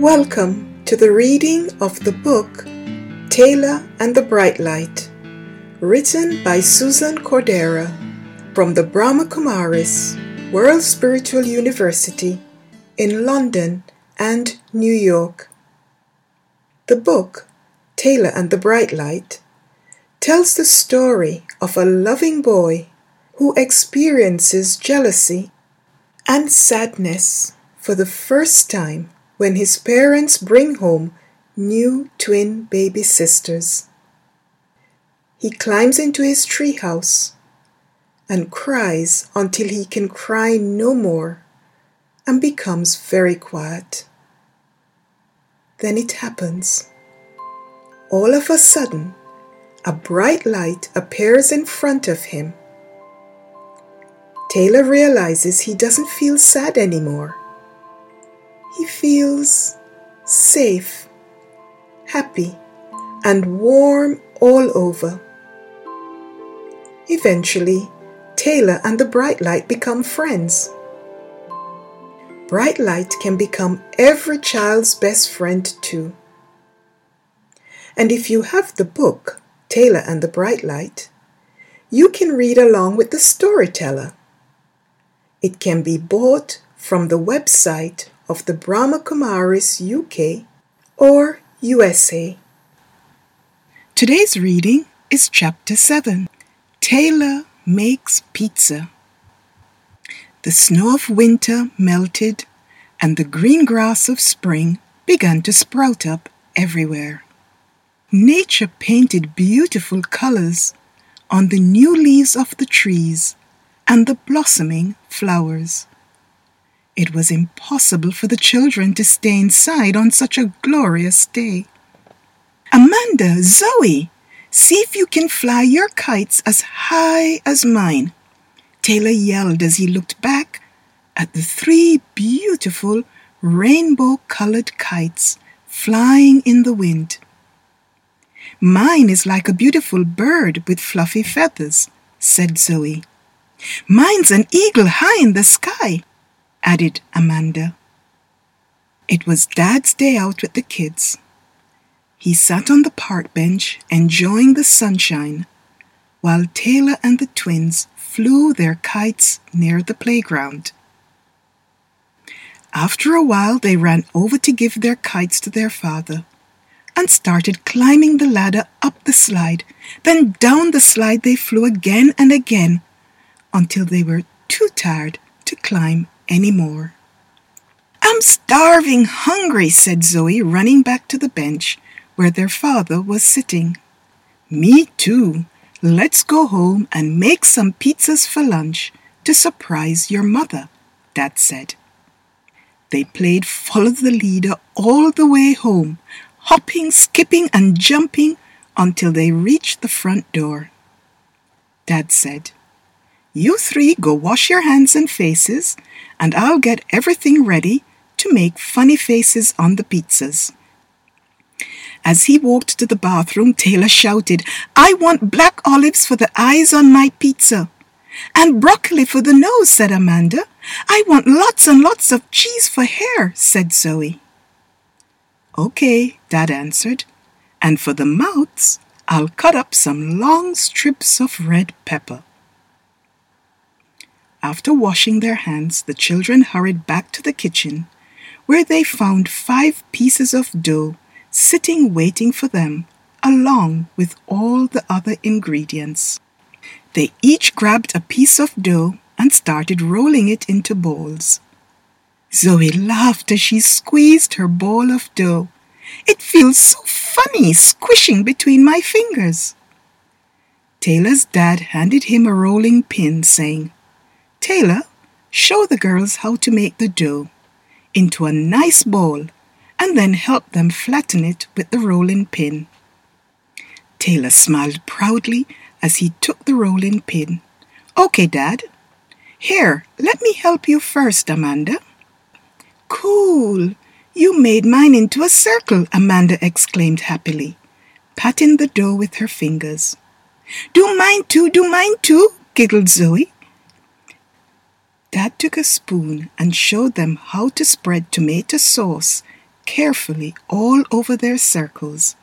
Welcome to the reading of the book Taylor and the Bright Light, written by Susan Kauderer from the Brahma Kumaris World Spiritual University in London and New York. The book, Taylor and the Bright Light, tells the story of a loving boy who experiences jealousy and sadness for the first time when his parents bring home new twin baby sisters. He climbs into his treehouse and cries until he can cry no more and becomes very quiet. Then it happens. All of a sudden, a bright light appears in front of him. Taylor realizes he doesn't feel sad anymore. He feels safe, happy, and warm all over. Eventually, Taylor and the bright light become friends. Bright light can become every child's best friend too. And if you have the book, Taylor and the Bright Light, you can read along with the storyteller. It can be bought from the website of the Brahma Kumaris UK or USA. Today's reading is Chapter 7 Taylor Makes Pizza. The snow of winter melted, and the green grass of spring began to sprout up everywhere. Nature painted beautiful colors on the new leaves of the trees and the blossoming flowers. It was impossible for the children to stay inside on such a glorious day. Amanda, Zoe, see if you can fly your kites as high as mine. Taylor yelled as he looked back at the three beautiful rainbow colored kites flying in the wind. Mine is like a beautiful bird with fluffy feathers, said Zoe. Mine's an eagle high in the sky, added Amanda. It was Dad's day out with the kids. He sat on the park bench enjoying the sunshine while Taylor and the twins flew their kites near the playground. After a while, they ran over to give their kites to their father and started climbing the ladder up the slide. Then down the slide they flew again and again until they were too tired to climb any more. I'm starving hungry, said Zoe, running back to the bench where their father was sitting. Me too. Let's go home and make some pizzas for lunch to surprise your mother, Dad said. They played follow the leader all the way home, hopping, skipping, and jumping until they reached the front door. Dad said, You three go wash your hands and faces and I'll get everything ready to make funny faces on the pizzas. As he walked to the bathroom, Taylor shouted, I want black olives for the eyes on my pizza. And broccoli for the nose, said Amanda. I want lots and lots of cheese for hair, said Zoe. Okay, Dad answered. And for the mouths, I'll cut up some long strips of red pepper. After washing their hands, the children hurried back to the kitchen, where they found five pieces of dough sitting waiting for them, along with all the other ingredients. They each grabbed a piece of dough and started rolling it into balls. Zoe laughed as she squeezed her ball of dough. It feels so funny squishing between my fingers. Taylor's dad handed him a rolling pin, saying, Taylor, show the girls how to make the dough into a nice ball and then help them flatten it with the rolling pin. Taylor smiled proudly as he took the rolling pin. Okay, Dad. Here, let me help you first, Amanda. Cool. You made mine into a circle, Amanda exclaimed happily, patting the dough with her fingers. Do mine too, do mine too, giggled Zoe. Took a spoon and showed them how to spread tomato sauce, carefully all over their circles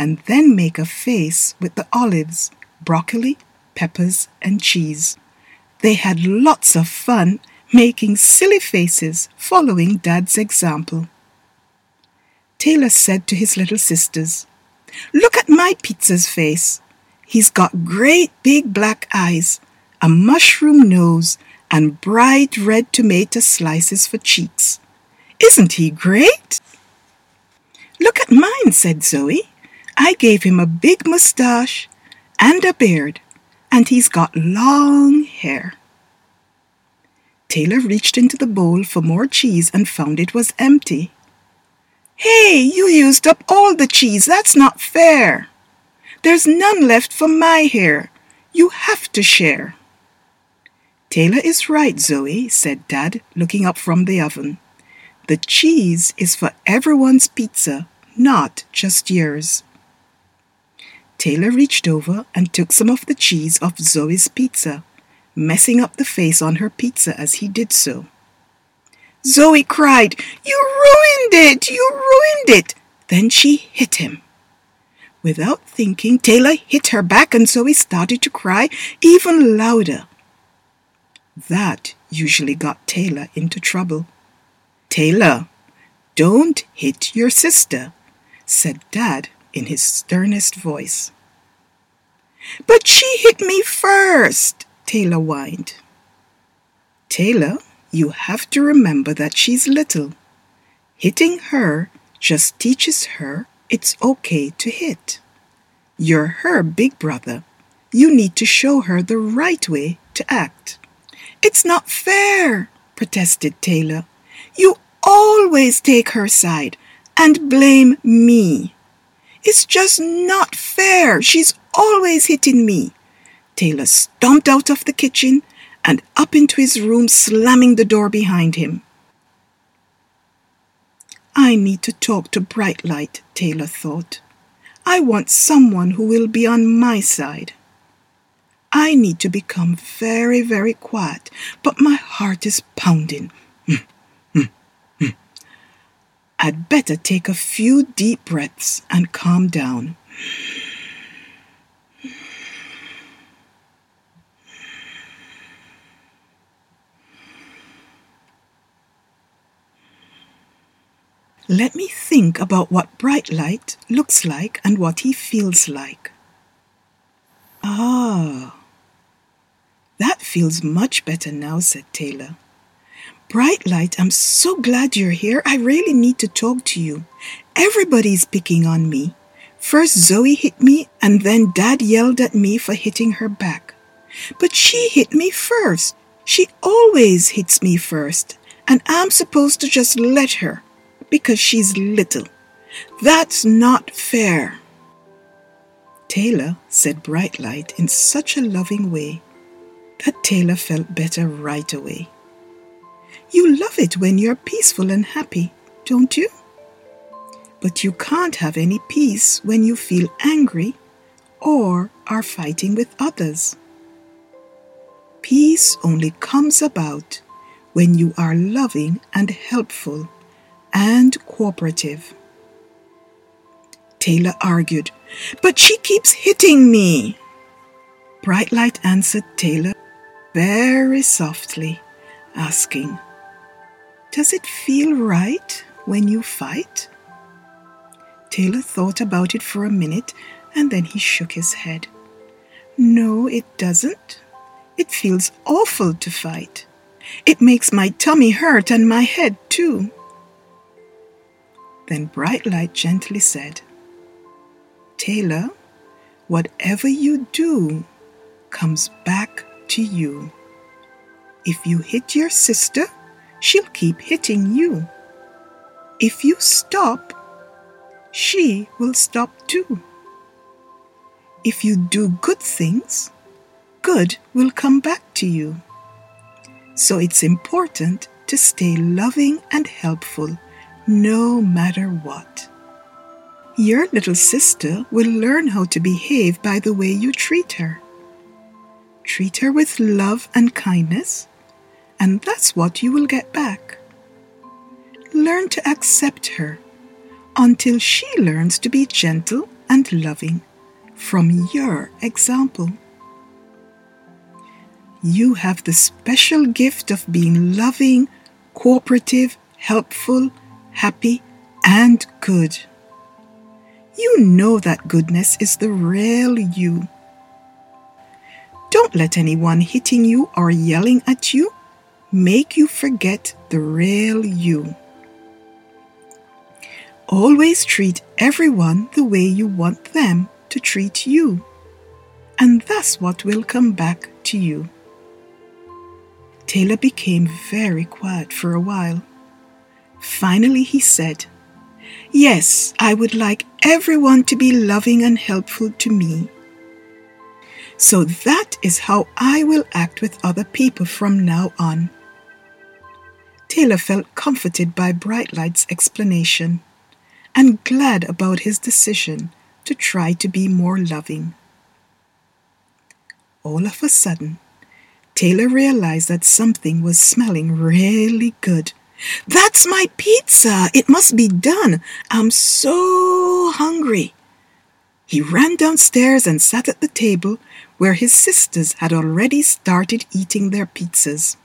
and then make a face with the olives, broccoli, peppers, and cheese. They had lots of fun making silly faces following Dad's example. Taylor said to his little sisters, Look at my pizza's face. He's got great big black eyes, a mushroom nose, and bright red tomato slices for cheeks. Isn't he great? Look at mine, said Zoe. I gave him a big mustache and a beard, and he's got long hair. Taylor reached into the bowl for more cheese and found it was empty. Hey, you used up all the cheese. That's not fair. There's none left for my hair. You have to share. Taylor is right, Zoe, said Dad, looking up from the oven. The cheese is for everyone's pizza, not just yours. Taylor reached over and took some of the cheese off Zoe's pizza messing up the face on her pizza as he did so. Zoe cried, You ruined it! You ruined it! Then she hit him. Without thinking, Taylor hit her back and Zoe started to cry even louder. That usually got Taylor into trouble. Taylor, don't hit your sister, said Dad in his sternest voice. But she hit me first, Taylor whined. Taylor, you have to remember that she's little. Hitting her just teaches her it's okay to hit. You're her big brother. You need to show her the right way to act. It's not fair, protested Taylor. You always take her side and blame me. It's just not fair. She's always hitting me. Taylor stomped out of the kitchen and up into his room, slamming the door behind him. I need to talk to Brightlight, Taylor thought. I want someone who will be on my side. I need to become very, very quiet, but my heart is pounding. Hmm, hmm, hmm. I'd better take a few deep breaths and calm down. Let me think about what bright light looks like and what he feels like. Ah, feels much better now, said Taylor. Bright light, I'm so glad you're here. I really need to talk to you. Everybody's picking on me. First, Zoe hit me, and then Dad yelled at me for hitting her back. But she hit me first. She always hits me first, and I'm supposed to just let her because she's little. That's not fair. Taylor said Bright Light in such a loving way that Taylor felt better right away. You love it when you're peaceful and happy, don't you? But you can't have any peace when you feel angry or are fighting with others. Peace only comes about when you are loving and helpful and cooperative. Taylor argued, But she keeps hitting me. Brightlight answered Taylor very softly, asking, Does it feel right when you fight? Taylor thought about it for a minute and then he shook his head. No, it doesn't. It feels awful to fight. It makes my tummy hurt and my head too. Then Bright Light gently said, Taylor, whatever you do comes back to you. If you hit your sister, she'll keep hitting you. If you stop, she will stop too. If you do good things, good will come back to you. So it's important to stay loving and helpful no matter what. Your little sister will learn how to behave by the way you treat her. Treat her with love and kindness, and that's what you will get back. Learn to accept her until she learns to be gentle and loving from your example. You have the special gift of being loving, cooperative, helpful, happy, and good. You know that goodness is the real you. Don't let anyone hitting you or yelling at you make you forget the real you. Always treat everyone the way you want them to treat you, and that's what will come back to you. Taylor became very quiet for a while. Finally, he said, Yes, I would like everyone to be loving and helpful to me. So that is how I will act with other people from now on. Taylor felt comforted by Brightlight's explanation and glad about his decision to try to be more loving. All of a sudden, Taylor realized that something was smelling really good. That's my pizza! It must be done! I'm so hungry! He ran downstairs and sat at the table where his sisters had already started eating their pizzas.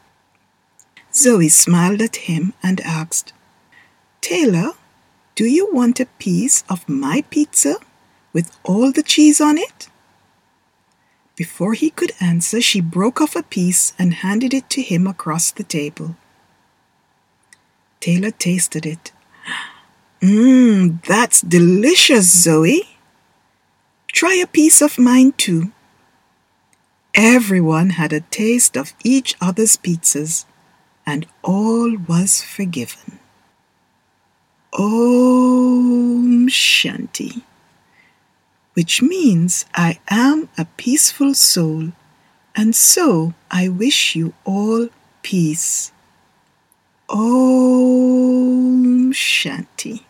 Zoe smiled at him and asked, Taylor, do you want a piece of my pizza with all the cheese on it? Before he could answer, she broke off a piece and handed it to him across the table. Taylor tasted it. Mmm, that's delicious, Zoe. Try a piece of mine too. Everyone had a taste of each other's pizzas, and all was forgiven. Om Shanti, which means I am a peaceful soul, and so I wish you all peace. Om Shanti.